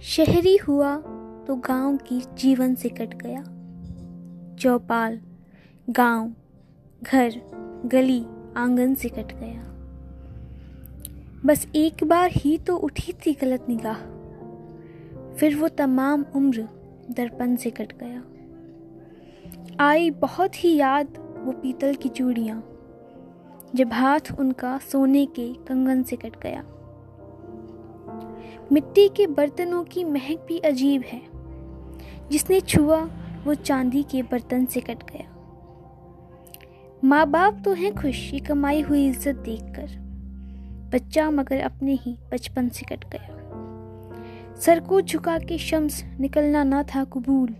शहरी हुआ तो गाँव की जीवन से कट गया। चौपाल, गाँव, घर, गली, आँगन से कट गया। बस एक बार ही तो उठी थी गलत निगाह। फिर वो तमाम उम्र दर्पण से कट गया। आई बहुत ही याद वो पीतल की चूड़ियाँ, जब हाथ उनका सोने के कंगन से कट गया। मिट्टी के बर्तनों की महक भी अजीब है। जिसने छुआ, वो चांदी के बर्तन से कट गया। माँ बाप तो हैं खुश, ये कमाई हुई इज़्ज़त देखकर। बच्चा मगर अपने ही बचपन से कट गया। सर को झुका के शम्स, निकलना ना था कबूल।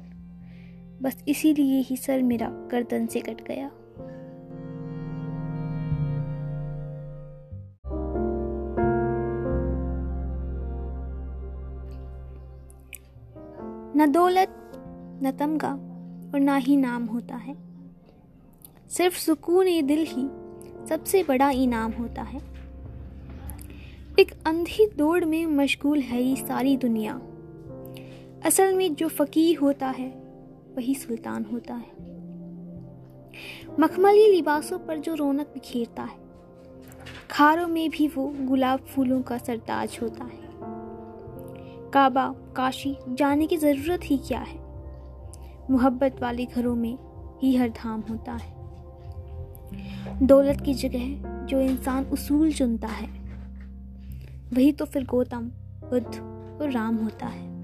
बस इसीलिए ही सर मेरा गर्दन से कट गया। न दौलत, न तमगा और ना ही नाम होता है। सिर्फ़ सुकून ए दिल ही सबसे बड़ा इनाम होता है। एक अंधी दौड़ में मशगूल है ये सारी दुनिया। असल में जो फकीर होता है, वही सुल्तान होता है। मखमली लिबासों पर जो रौनक बिखेरता है, खारों में भी वो गुलाब फूलों का सरताज होता है। काबा, काशी जाने की ज़रूरत ही क्या है? मोहब्बत वाले घरों में ही हर धाम होता है। दौलत की जगह जो इंसान उसूल चुनता है। वही तो फिर गौतम, बुद्ध और राम होता है।